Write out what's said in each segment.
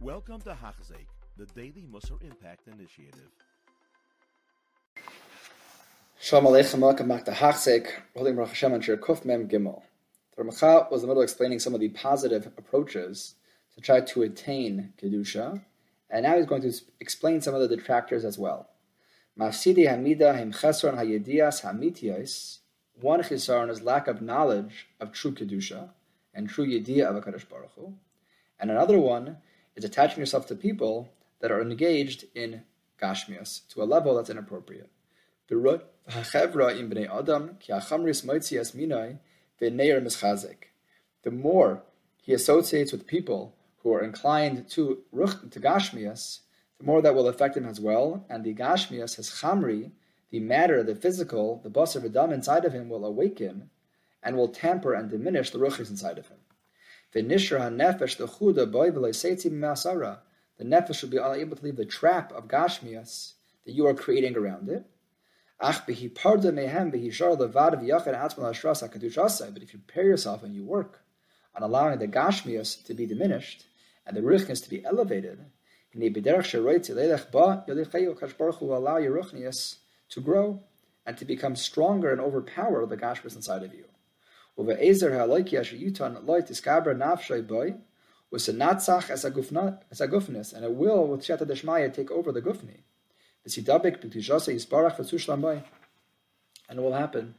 Welcome to Hachzik, the Daily Musar Impact Initiative. Shalom Aleichem, welcome back to Hachzik, holding Baruch Hashem on Kuf Mem Gimel. The Ramchal was in the middle explaining some of the positive approaches to try to attain Kedusha, and now he's going to explain some of the detractors as well. Mafsidi Hamida Him Chesron Hayedias Hamitiyas, one chisaron is lack of knowledge of true Kedusha and true Yediyah of HaKadosh Baruch Hu, and another one is attaching yourself to people that are engaged in Gashmias to a level that's inappropriate. The more he associates with people who are inclined to ruch to Gashmias, the more that will affect him as well. And the Gashmias, his Chamri, the matter, the physical, the Basar Vidam inside of him will awaken and will tamper and diminish the Ruchis inside of him. The nefesh, the chuda, boy, masara. The nefesh will be unable to leave the trap of Gashmias that you are creating around it. But if you prepare yourself and you work on allowing the gashmias to be diminished and the ruchnias to be elevated, in the will allow your ruchnias to grow and to become stronger and overpower the gashmias inside of you. Uve ezer ha'loiki asher yutan loy tiskabra nafshay boy was a natzach as a gufnis, and it will with sheta deshmaya take over the gufni. And it will happen.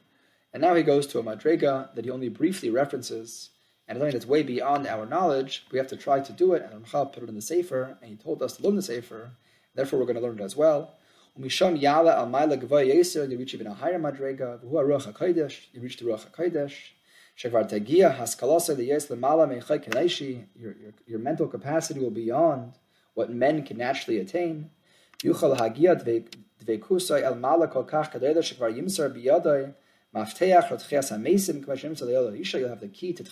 And now he goes to a madrega that he only briefly references, and something that's way beyond our knowledge. We have to try to do it, and Ramchal put it in the Sefer, and he told us to learn the Sefer. Therefore, we're going to learn it as well. Umisham yala al maila gavoy yeser, you reach even a higher madrega. V'hu aruach hakodesh, you reach the ruach hakodesh. Your your mental capacity will be beyond what men can naturally attain. El yimsar you'll have the key to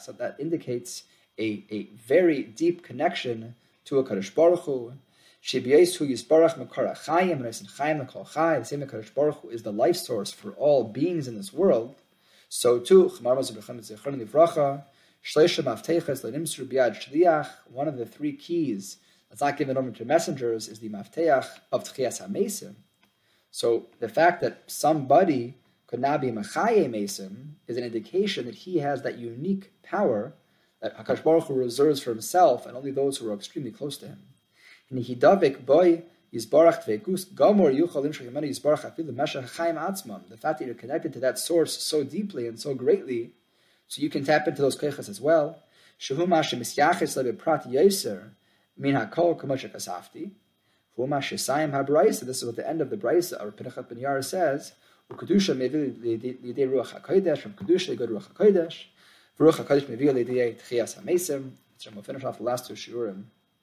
so that indicates a, a very deep connection to a Kadosh Baruch Hu. Shebiyes yisbarach mekar achayim and isin chayim lekol chay the same Kadosh Baruch Hu is the life source for all beings in this world. So too, chmar mazur b'chem zichron livracha one of the three keys that's not given over to messengers is the mafteach of tchias hamesim. So the fact that somebody could now be machaye mesim is an indication that he has that unique power that Hakadosh Baruch Hu reserves for himself and only those who are extremely close to him. And he davik boy yisbarach tvekus gamor yuchal imshach yisbarach afil meshach chaim atzmam. The fact that you're connected to that source so deeply and so greatly so you can tap into those keichas as well. Shehu mashe misyachis lebe prat min hakol. This is what the end of the brisa or Pinchas Ben Yair says. Ukadusha mevi lidei ruach hakodesh. From kedusha you go to ruach hakodesh. Ruach hakodesh mevi lidei tchias hamesim. We'll finish off the last two shiurim,